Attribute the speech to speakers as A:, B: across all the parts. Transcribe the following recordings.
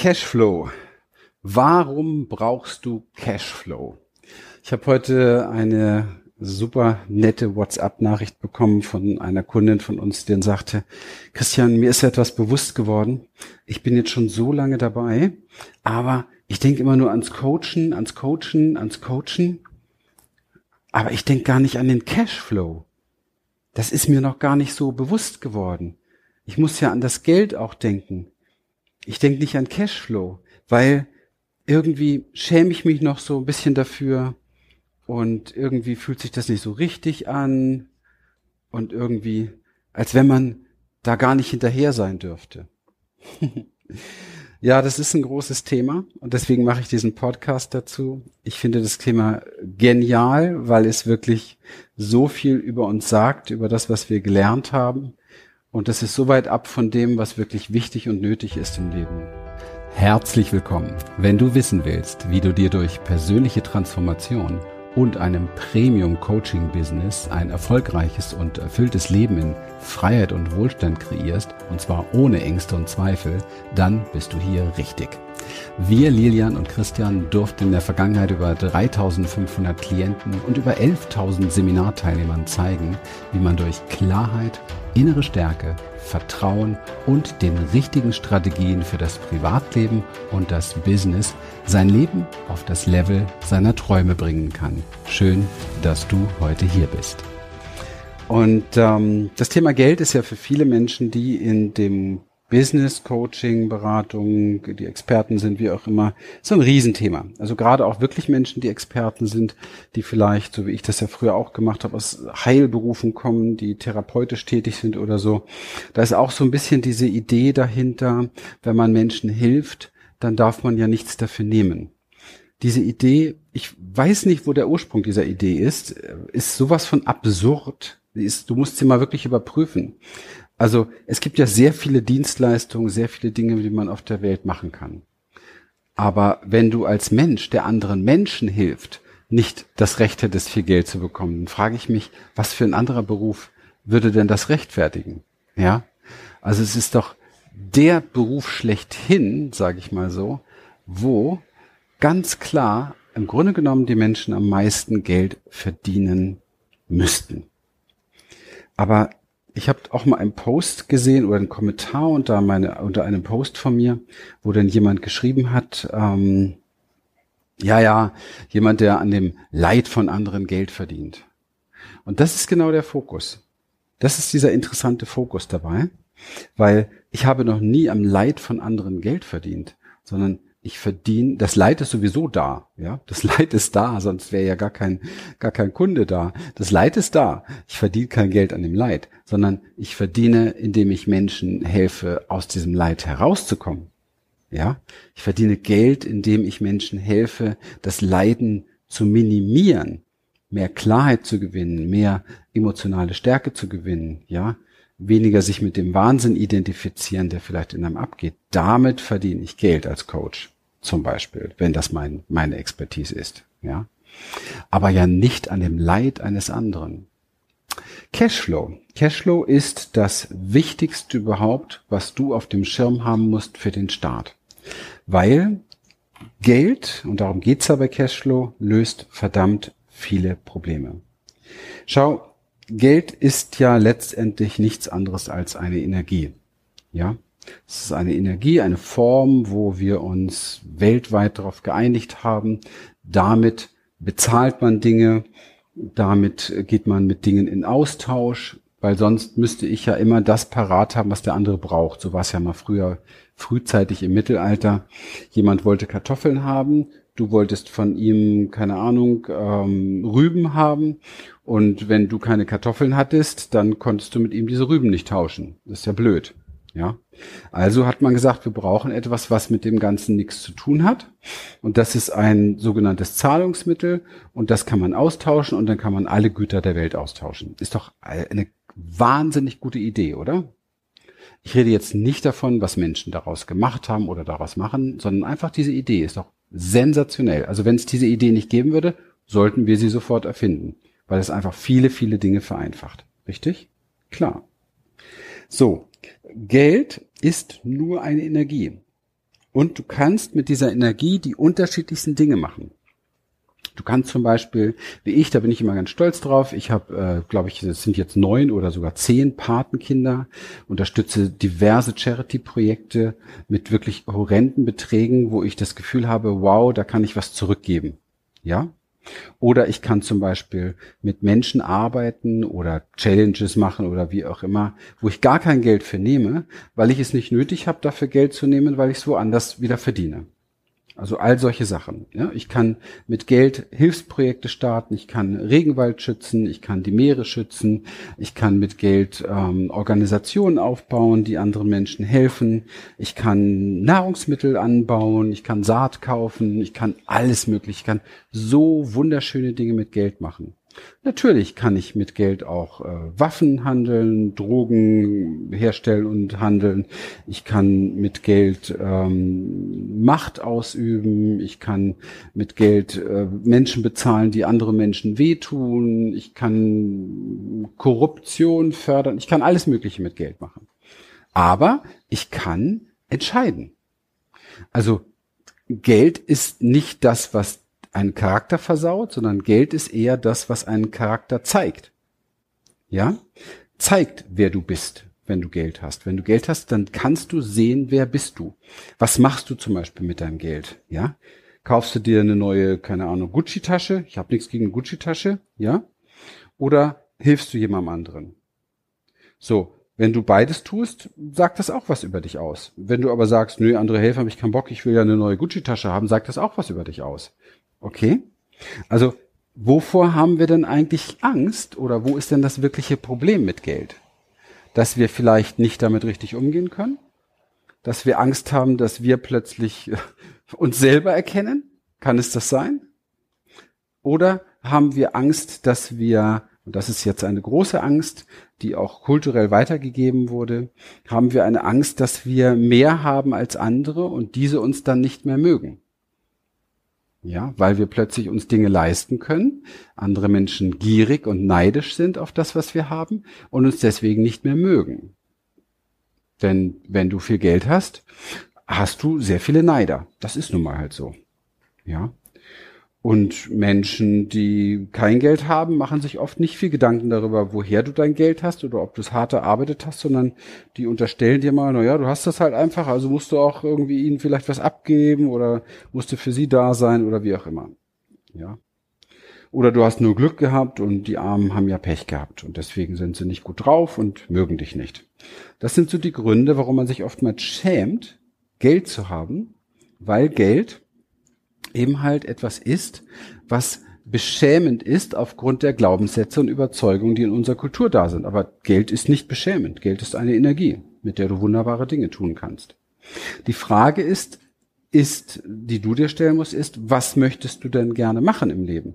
A: Cashflow. Warum brauchst du Cashflow? Ich habe heute eine super nette WhatsApp-Nachricht bekommen von einer Kundin von uns, die dann sagte, Christian, mir ist etwas bewusst geworden. Ich bin jetzt schon so lange dabei, aber ich denke immer nur ans Coachen, ans Coachen, ans Coachen. Aber ich denke gar nicht an den Cashflow. Das ist mir noch gar nicht so bewusst geworden. Ich muss ja an das Geld auch denken. Ich denke nicht an Cashflow, weil irgendwie schäme ich mich noch so ein bisschen dafür und irgendwie fühlt sich das nicht so richtig an und irgendwie, als wenn man da gar nicht hinterher sein dürfte. ja, das ist ein großes Thema und deswegen mache ich diesen Podcast dazu. Ich finde das Thema genial, weil es wirklich so viel über uns sagt, über das, was wir gelernt haben und das ist so weit ab von dem, was wirklich wichtig und nötig ist im Leben. Herzlich willkommen. Wenn du wissen willst, wie du dir durch persönliche Transformation und einem Premium-Coaching-Business ein erfolgreiches und erfülltes Leben in Freiheit und Wohlstand kreierst, und zwar ohne Ängste und Zweifel, dann bist du hier richtig. Wir, Lilian und Christian, durften in der Vergangenheit über 3500 Klienten und über 11.000 Seminarteilnehmern zeigen, wie man durch Klarheit innere Stärke, Vertrauen und den richtigen Strategien für das Privatleben und das Business sein Leben auf das Level seiner Träume bringen kann. Schön, dass du heute hier bist. Und ähm, das Thema Geld ist ja für viele Menschen, die in dem Business Coaching, Beratung, die Experten sind, wie auch immer, so ein Riesenthema. Also gerade auch wirklich Menschen, die Experten sind, die vielleicht, so wie ich das ja früher auch gemacht habe, aus Heilberufen kommen, die therapeutisch tätig sind oder so. Da ist auch so ein bisschen diese Idee dahinter, wenn man Menschen hilft, dann darf man ja nichts dafür nehmen. Diese Idee, ich weiß nicht, wo der Ursprung dieser Idee ist, ist sowas von absurd. du musst sie mal wirklich überprüfen. Also es gibt ja sehr viele Dienstleistungen, sehr viele Dinge, die man auf der Welt machen kann. Aber wenn du als Mensch, der anderen Menschen hilft, nicht das Recht hättest, viel Geld zu bekommen, dann frage ich mich, was für ein anderer Beruf würde denn das rechtfertigen? Ja? Also es ist doch der Beruf schlechthin, sage ich mal so, wo ganz klar im Grunde genommen die Menschen am meisten Geld verdienen müssten. Aber ich habe auch mal einen Post gesehen oder einen Kommentar unter, meine, unter einem Post von mir, wo dann jemand geschrieben hat, ähm, ja, ja, jemand, der an dem Leid von anderen Geld verdient. Und das ist genau der Fokus. Das ist dieser interessante Fokus dabei, weil ich habe noch nie am Leid von anderen Geld verdient, sondern ich verdiene, das Leid ist sowieso da, ja, das Leid ist da, sonst wäre ja gar kein, gar kein Kunde da. Das Leid ist da. Ich verdiene kein Geld an dem Leid, sondern ich verdiene, indem ich Menschen helfe, aus diesem Leid herauszukommen. Ja, ich verdiene Geld, indem ich Menschen helfe, das Leiden zu minimieren, mehr Klarheit zu gewinnen, mehr emotionale Stärke zu gewinnen, ja, weniger sich mit dem Wahnsinn identifizieren, der vielleicht in einem abgeht. Damit verdiene ich Geld als Coach, zum Beispiel, wenn das mein, meine Expertise ist, ja. Aber ja nicht an dem Leid eines anderen. Cashflow. Cashflow ist das Wichtigste überhaupt, was du auf dem Schirm haben musst für den Start. Weil Geld, und darum geht's ja bei Cashflow, löst verdammt viele Probleme. Schau, Geld ist ja letztendlich nichts anderes als eine Energie. Ja, es ist eine Energie, eine Form, wo wir uns weltweit darauf geeinigt haben. Damit bezahlt man Dinge, damit geht man mit Dingen in Austausch, weil sonst müsste ich ja immer das parat haben, was der andere braucht. So war es ja mal früher, frühzeitig im Mittelalter. Jemand wollte Kartoffeln haben, du wolltest von ihm, keine Ahnung, ähm, Rüben haben und wenn du keine Kartoffeln hattest, dann konntest du mit ihm diese Rüben nicht tauschen. Das ist ja blöd. Ja. Also hat man gesagt, wir brauchen etwas, was mit dem Ganzen nichts zu tun hat. Und das ist ein sogenanntes Zahlungsmittel und das kann man austauschen und dann kann man alle Güter der Welt austauschen. Ist doch eine wahnsinnig gute Idee, oder? Ich rede jetzt nicht davon, was Menschen daraus gemacht haben oder daraus machen, sondern einfach diese Idee ist doch sensationell. Also wenn es diese Idee nicht geben würde, sollten wir sie sofort erfinden, weil es einfach viele, viele Dinge vereinfacht. Richtig? Klar. So, Geld ist nur eine Energie. Und du kannst mit dieser Energie die unterschiedlichsten Dinge machen. Du kannst zum Beispiel, wie ich, da bin ich immer ganz stolz drauf, ich habe, äh, glaube ich, es sind jetzt neun oder sogar zehn Patenkinder, unterstütze diverse Charity-Projekte mit wirklich horrenden Beträgen, wo ich das Gefühl habe, wow, da kann ich was zurückgeben. Ja, oder ich kann zum Beispiel mit Menschen arbeiten oder Challenges machen oder wie auch immer, wo ich gar kein Geld für nehme, weil ich es nicht nötig habe, dafür Geld zu nehmen, weil ich es woanders wieder verdiene. Also all solche Sachen. Ja, ich kann mit Geld Hilfsprojekte starten, ich kann Regenwald schützen, ich kann die Meere schützen, ich kann mit Geld ähm, Organisationen aufbauen, die anderen Menschen helfen, ich kann Nahrungsmittel anbauen, ich kann Saat kaufen, ich kann alles mögliche, ich kann so wunderschöne Dinge mit Geld machen. Natürlich kann ich mit Geld auch äh, Waffen handeln, Drogen herstellen und handeln. Ich kann mit Geld ähm, Macht ausüben. Ich kann mit Geld äh, Menschen bezahlen, die andere Menschen wehtun. Ich kann Korruption fördern. Ich kann alles Mögliche mit Geld machen. Aber ich kann entscheiden. Also Geld ist nicht das, was einen Charakter versaut, sondern Geld ist eher das, was einen Charakter zeigt. Ja? Zeigt, wer du bist, wenn du Geld hast. Wenn du Geld hast, dann kannst du sehen, wer bist du. Was machst du zum Beispiel mit deinem Geld? Ja? Kaufst du dir eine neue, keine Ahnung, Gucci-Tasche? Ich habe nichts gegen eine Gucci-Tasche, ja? Oder hilfst du jemandem anderen? So, wenn du beides tust, sagt das auch was über dich aus. Wenn du aber sagst, nö, andere helfen, habe ich keinen Bock, ich will ja eine neue Gucci-Tasche haben, sagt das auch was über dich aus. Okay? Also, wovor haben wir denn eigentlich Angst oder wo ist denn das wirkliche Problem mit Geld? Dass wir vielleicht nicht damit richtig umgehen können? Dass wir Angst haben, dass wir plötzlich uns selber erkennen? Kann es das sein? Oder haben wir Angst, dass wir, und das ist jetzt eine große Angst, die auch kulturell weitergegeben wurde, haben wir eine Angst, dass wir mehr haben als andere und diese uns dann nicht mehr mögen? Ja, weil wir plötzlich uns Dinge leisten können, andere Menschen gierig und neidisch sind auf das, was wir haben und uns deswegen nicht mehr mögen. Denn wenn du viel Geld hast, hast du sehr viele Neider. Das ist nun mal halt so. Ja. Und Menschen, die kein Geld haben, machen sich oft nicht viel Gedanken darüber, woher du dein Geld hast oder ob du es hart erarbeitet hast, sondern die unterstellen dir mal, na ja, du hast das halt einfach, also musst du auch irgendwie ihnen vielleicht was abgeben oder musst du für sie da sein oder wie auch immer. Ja. Oder du hast nur Glück gehabt und die Armen haben ja Pech gehabt und deswegen sind sie nicht gut drauf und mögen dich nicht. Das sind so die Gründe, warum man sich oftmals schämt, Geld zu haben, weil Geld eben halt etwas ist, was beschämend ist aufgrund der Glaubenssätze und Überzeugungen, die in unserer Kultur da sind. Aber Geld ist nicht beschämend. Geld ist eine Energie, mit der du wunderbare Dinge tun kannst. Die Frage ist, ist, die du dir stellen musst, ist, was möchtest du denn gerne machen im Leben?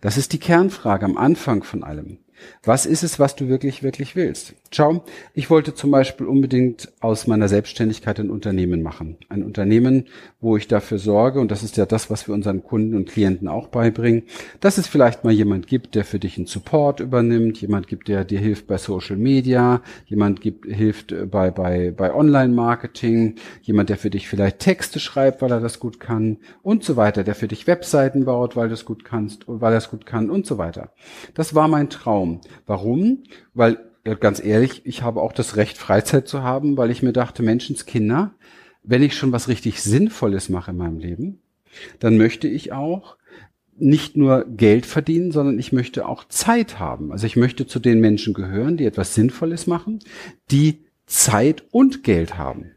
A: Das ist die Kernfrage am Anfang von allem. Was ist es, was du wirklich, wirklich willst? Schau, ich wollte zum Beispiel unbedingt aus meiner Selbstständigkeit ein Unternehmen machen. Ein Unternehmen, wo ich dafür sorge, und das ist ja das, was wir unseren Kunden und Klienten auch beibringen, dass es vielleicht mal jemand gibt, der für dich einen Support übernimmt, jemand gibt, der dir hilft bei Social Media, jemand gibt, hilft äh, bei, bei, bei Online-Marketing, jemand, der für dich vielleicht Texte schreibt, weil er das gut kann und so weiter, der für dich Webseiten baut, weil du es gut kannst, weil er es gut kann und so weiter. Das war mein Traum. Warum? Weil ja, ganz ehrlich, ich habe auch das Recht, Freizeit zu haben, weil ich mir dachte, Menschenskinder, wenn ich schon was richtig Sinnvolles mache in meinem Leben, dann möchte ich auch nicht nur Geld verdienen, sondern ich möchte auch Zeit haben. Also ich möchte zu den Menschen gehören, die etwas Sinnvolles machen, die Zeit und Geld haben.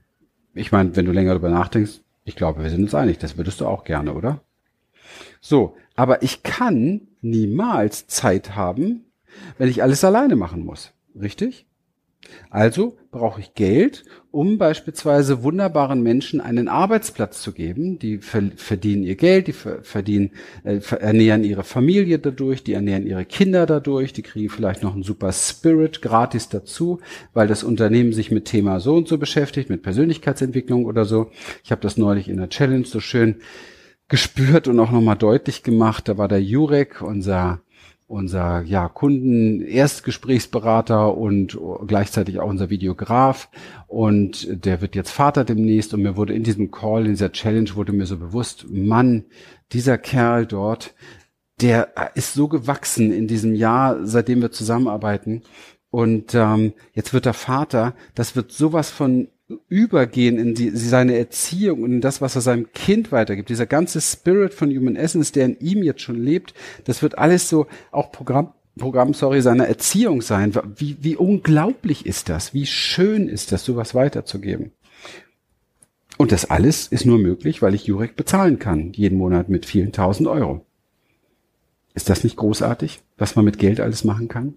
A: Ich meine, wenn du länger darüber nachdenkst, ich glaube, wir sind uns einig, das würdest du auch gerne, oder? So, aber ich kann niemals Zeit haben, wenn ich alles alleine machen muss. Richtig? Also brauche ich Geld, um beispielsweise wunderbaren Menschen einen Arbeitsplatz zu geben. Die verdienen ihr Geld, die verdienen, äh, ernähren ihre Familie dadurch, die ernähren ihre Kinder dadurch, die kriegen vielleicht noch einen super Spirit gratis dazu, weil das Unternehmen sich mit Thema so und so beschäftigt, mit Persönlichkeitsentwicklung oder so. Ich habe das neulich in der Challenge so schön gespürt und auch nochmal deutlich gemacht. Da war der Jurek, unser unser ja, Kunden Erstgesprächsberater und gleichzeitig auch unser Videograf. Und der wird jetzt Vater demnächst. Und mir wurde in diesem Call, in dieser Challenge wurde mir so bewusst, Mann, dieser Kerl dort, der ist so gewachsen in diesem Jahr, seitdem wir zusammenarbeiten. Und ähm, jetzt wird er Vater, das wird sowas von übergehen in die, seine Erziehung und in das, was er seinem Kind weitergibt. Dieser ganze Spirit von Human Essence, der in ihm jetzt schon lebt, das wird alles so auch Programm, Programm, sorry, seiner Erziehung sein. Wie, wie unglaublich ist das? Wie schön ist das, sowas weiterzugeben? Und das alles ist nur möglich, weil ich Jurek bezahlen kann, jeden Monat mit vielen tausend Euro. Ist das nicht großartig, was man mit Geld alles machen kann?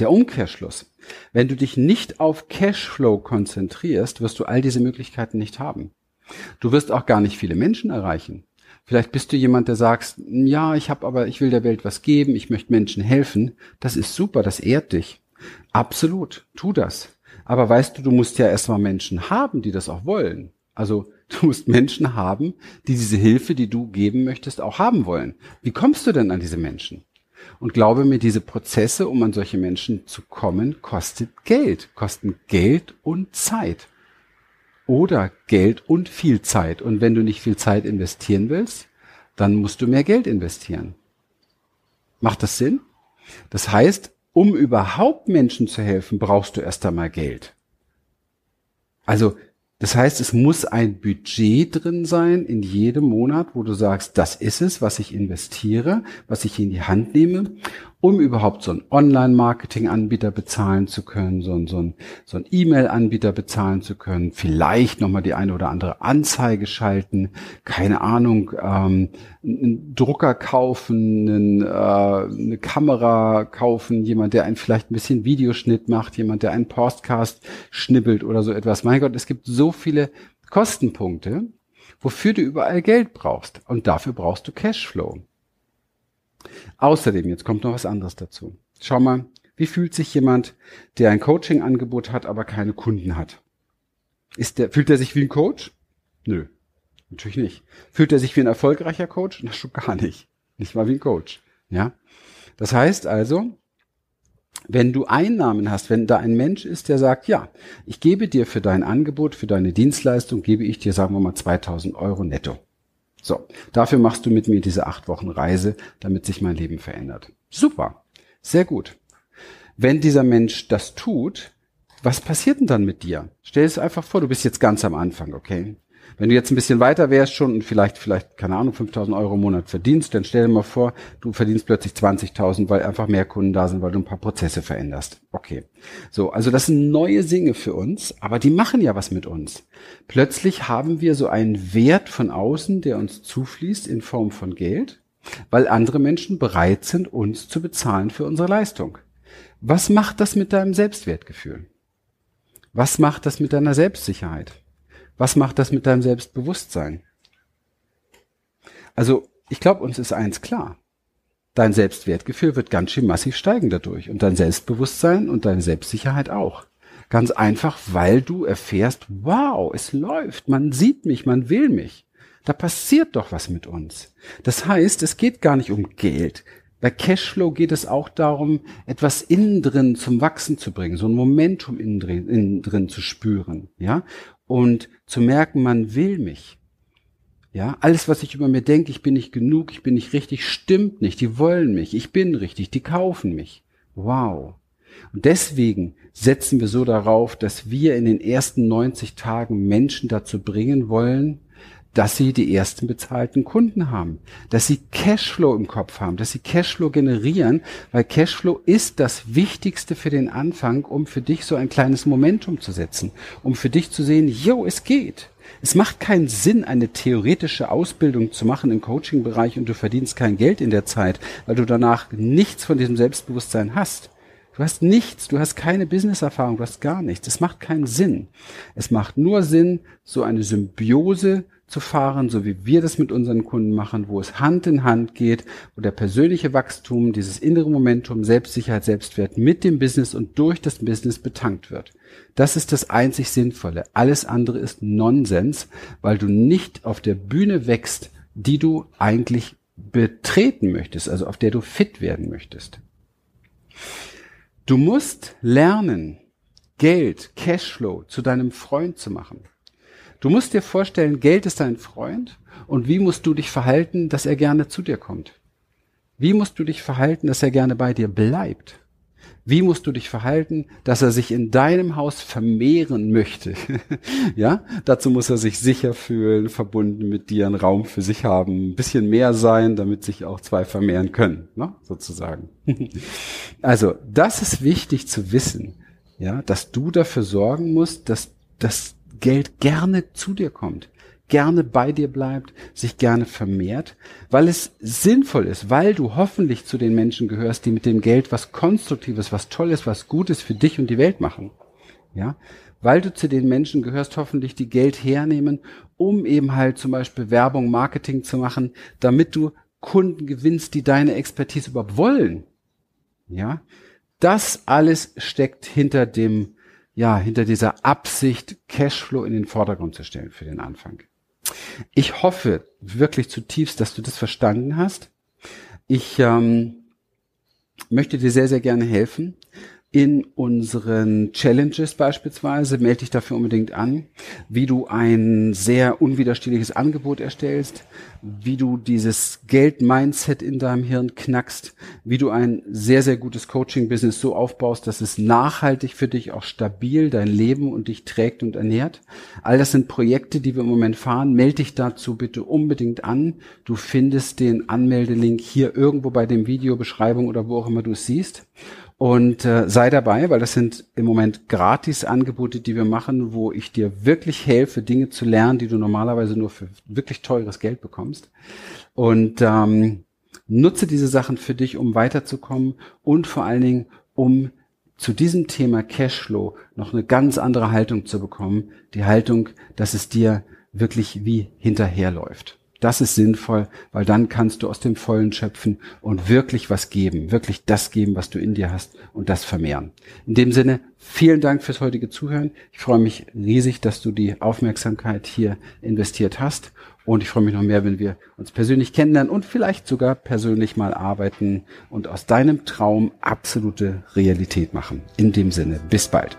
A: Der Umkehrschluss. Wenn du dich nicht auf Cashflow konzentrierst, wirst du all diese Möglichkeiten nicht haben. Du wirst auch gar nicht viele Menschen erreichen. Vielleicht bist du jemand, der sagst, ja, ich habe aber, ich will der Welt was geben, ich möchte Menschen helfen. Das ist super, das ehrt dich. Absolut, tu das. Aber weißt du, du musst ja erstmal Menschen haben, die das auch wollen. Also du musst Menschen haben, die diese Hilfe, die du geben möchtest, auch haben wollen. Wie kommst du denn an diese Menschen? Und glaube mir, diese Prozesse, um an solche Menschen zu kommen, kostet Geld, kosten Geld und Zeit. Oder Geld und viel Zeit. Und wenn du nicht viel Zeit investieren willst, dann musst du mehr Geld investieren. Macht das Sinn? Das heißt, um überhaupt Menschen zu helfen, brauchst du erst einmal Geld. Also das heißt, es muss ein Budget drin sein in jedem Monat, wo du sagst, das ist es, was ich investiere, was ich in die Hand nehme um überhaupt so einen Online-Marketing-Anbieter bezahlen zu können, so einen, so einen, so einen E-Mail-Anbieter bezahlen zu können, vielleicht nochmal die eine oder andere Anzeige schalten, keine Ahnung, ähm, einen Drucker kaufen, einen, äh, eine Kamera kaufen, jemand, der einen vielleicht ein bisschen Videoschnitt macht, jemand, der einen Podcast schnibbelt oder so etwas. Mein Gott, es gibt so viele Kostenpunkte, wofür du überall Geld brauchst. Und dafür brauchst du Cashflow. Außerdem, jetzt kommt noch was anderes dazu. Schau mal, wie fühlt sich jemand, der ein Coaching-Angebot hat, aber keine Kunden hat? Ist der, fühlt er sich wie ein Coach? Nö, natürlich nicht. Fühlt er sich wie ein erfolgreicher Coach? Na, schon gar nicht. Nicht mal wie ein Coach. Ja? Das heißt also, wenn du Einnahmen hast, wenn da ein Mensch ist, der sagt, ja, ich gebe dir für dein Angebot, für deine Dienstleistung, gebe ich dir, sagen wir mal, 2000 Euro netto. So, dafür machst du mit mir diese acht Wochen Reise, damit sich mein Leben verändert. Super, sehr gut. Wenn dieser Mensch das tut, was passiert denn dann mit dir? Stell es einfach vor, du bist jetzt ganz am Anfang, okay? Wenn du jetzt ein bisschen weiter wärst schon und vielleicht, vielleicht, keine Ahnung, 5000 Euro im Monat verdienst, dann stell dir mal vor, du verdienst plötzlich 20.000, weil einfach mehr Kunden da sind, weil du ein paar Prozesse veränderst. Okay. So, also das sind neue Dinge für uns, aber die machen ja was mit uns. Plötzlich haben wir so einen Wert von außen, der uns zufließt in Form von Geld, weil andere Menschen bereit sind, uns zu bezahlen für unsere Leistung. Was macht das mit deinem Selbstwertgefühl? Was macht das mit deiner Selbstsicherheit? Was macht das mit deinem Selbstbewusstsein? Also, ich glaube, uns ist eins klar. Dein Selbstwertgefühl wird ganz schön massiv steigen dadurch und dein Selbstbewusstsein und deine Selbstsicherheit auch. Ganz einfach, weil du erfährst, wow, es läuft, man sieht mich, man will mich. Da passiert doch was mit uns. Das heißt, es geht gar nicht um Geld. Bei Cashflow geht es auch darum, etwas innen drin zum Wachsen zu bringen, so ein Momentum innen drin, innen drin zu spüren, ja und zu merken, man will mich. Ja, alles, was ich über mir denke, ich bin nicht genug, ich bin nicht richtig, stimmt nicht. Die wollen mich, ich bin richtig, die kaufen mich. Wow. Und deswegen setzen wir so darauf, dass wir in den ersten 90 Tagen Menschen dazu bringen wollen, dass sie die ersten bezahlten Kunden haben, dass sie Cashflow im Kopf haben, dass sie Cashflow generieren, weil Cashflow ist das Wichtigste für den Anfang, um für dich so ein kleines Momentum zu setzen, um für dich zu sehen, yo, es geht. Es macht keinen Sinn, eine theoretische Ausbildung zu machen im Coaching-Bereich und du verdienst kein Geld in der Zeit, weil du danach nichts von diesem Selbstbewusstsein hast. Du hast nichts, du hast keine Business-Erfahrung, du hast gar nichts. Es macht keinen Sinn. Es macht nur Sinn, so eine Symbiose zu fahren, so wie wir das mit unseren Kunden machen, wo es Hand in Hand geht, wo der persönliche Wachstum, dieses innere Momentum, Selbstsicherheit, Selbstwert mit dem Business und durch das Business betankt wird. Das ist das einzig Sinnvolle. Alles andere ist Nonsens, weil du nicht auf der Bühne wächst, die du eigentlich betreten möchtest, also auf der du fit werden möchtest. Du musst lernen, Geld, Cashflow zu deinem Freund zu machen. Du musst dir vorstellen, Geld ist dein Freund und wie musst du dich verhalten, dass er gerne zu dir kommt? Wie musst du dich verhalten, dass er gerne bei dir bleibt? Wie musst du dich verhalten, dass er sich in deinem Haus vermehren möchte? ja, dazu muss er sich sicher fühlen, verbunden mit dir, einen Raum für sich haben, ein bisschen mehr sein, damit sich auch zwei vermehren können, ne? sozusagen. also, das ist wichtig zu wissen, ja, dass du dafür sorgen musst, dass das Geld gerne zu dir kommt gerne bei dir bleibt, sich gerne vermehrt, weil es sinnvoll ist, weil du hoffentlich zu den Menschen gehörst, die mit dem Geld was Konstruktives, was Tolles, was Gutes für dich und die Welt machen. Ja, weil du zu den Menschen gehörst, hoffentlich die Geld hernehmen, um eben halt zum Beispiel Werbung, Marketing zu machen, damit du Kunden gewinnst, die deine Expertise überhaupt wollen. Ja, das alles steckt hinter dem, ja, hinter dieser Absicht, Cashflow in den Vordergrund zu stellen für den Anfang. Ich hoffe wirklich zutiefst, dass du das verstanden hast. Ich ähm, möchte dir sehr, sehr gerne helfen in unseren Challenges beispielsweise, melde dich dafür unbedingt an, wie du ein sehr unwiderstehliches Angebot erstellst, wie du dieses Geld-Mindset in deinem Hirn knackst, wie du ein sehr, sehr gutes Coaching-Business so aufbaust, dass es nachhaltig für dich auch stabil dein Leben und dich trägt und ernährt. All das sind Projekte, die wir im Moment fahren. Melde dich dazu bitte unbedingt an. Du findest den Anmeldelink hier irgendwo bei dem Video, Beschreibung oder wo auch immer du es siehst. Und äh, sei dabei, weil das sind im Moment Gratis-Angebote, die wir machen, wo ich dir wirklich helfe, Dinge zu lernen, die du normalerweise nur für wirklich teures Geld bekommst. Und ähm, nutze diese Sachen für dich, um weiterzukommen und vor allen Dingen, um zu diesem Thema Cashflow noch eine ganz andere Haltung zu bekommen. Die Haltung, dass es dir wirklich wie hinterherläuft. Das ist sinnvoll, weil dann kannst du aus dem Vollen schöpfen und wirklich was geben, wirklich das geben, was du in dir hast und das vermehren. In dem Sinne, vielen Dank fürs heutige Zuhören. Ich freue mich riesig, dass du die Aufmerksamkeit hier investiert hast und ich freue mich noch mehr, wenn wir uns persönlich kennenlernen und vielleicht sogar persönlich mal arbeiten und aus deinem Traum absolute Realität machen. In dem Sinne, bis bald.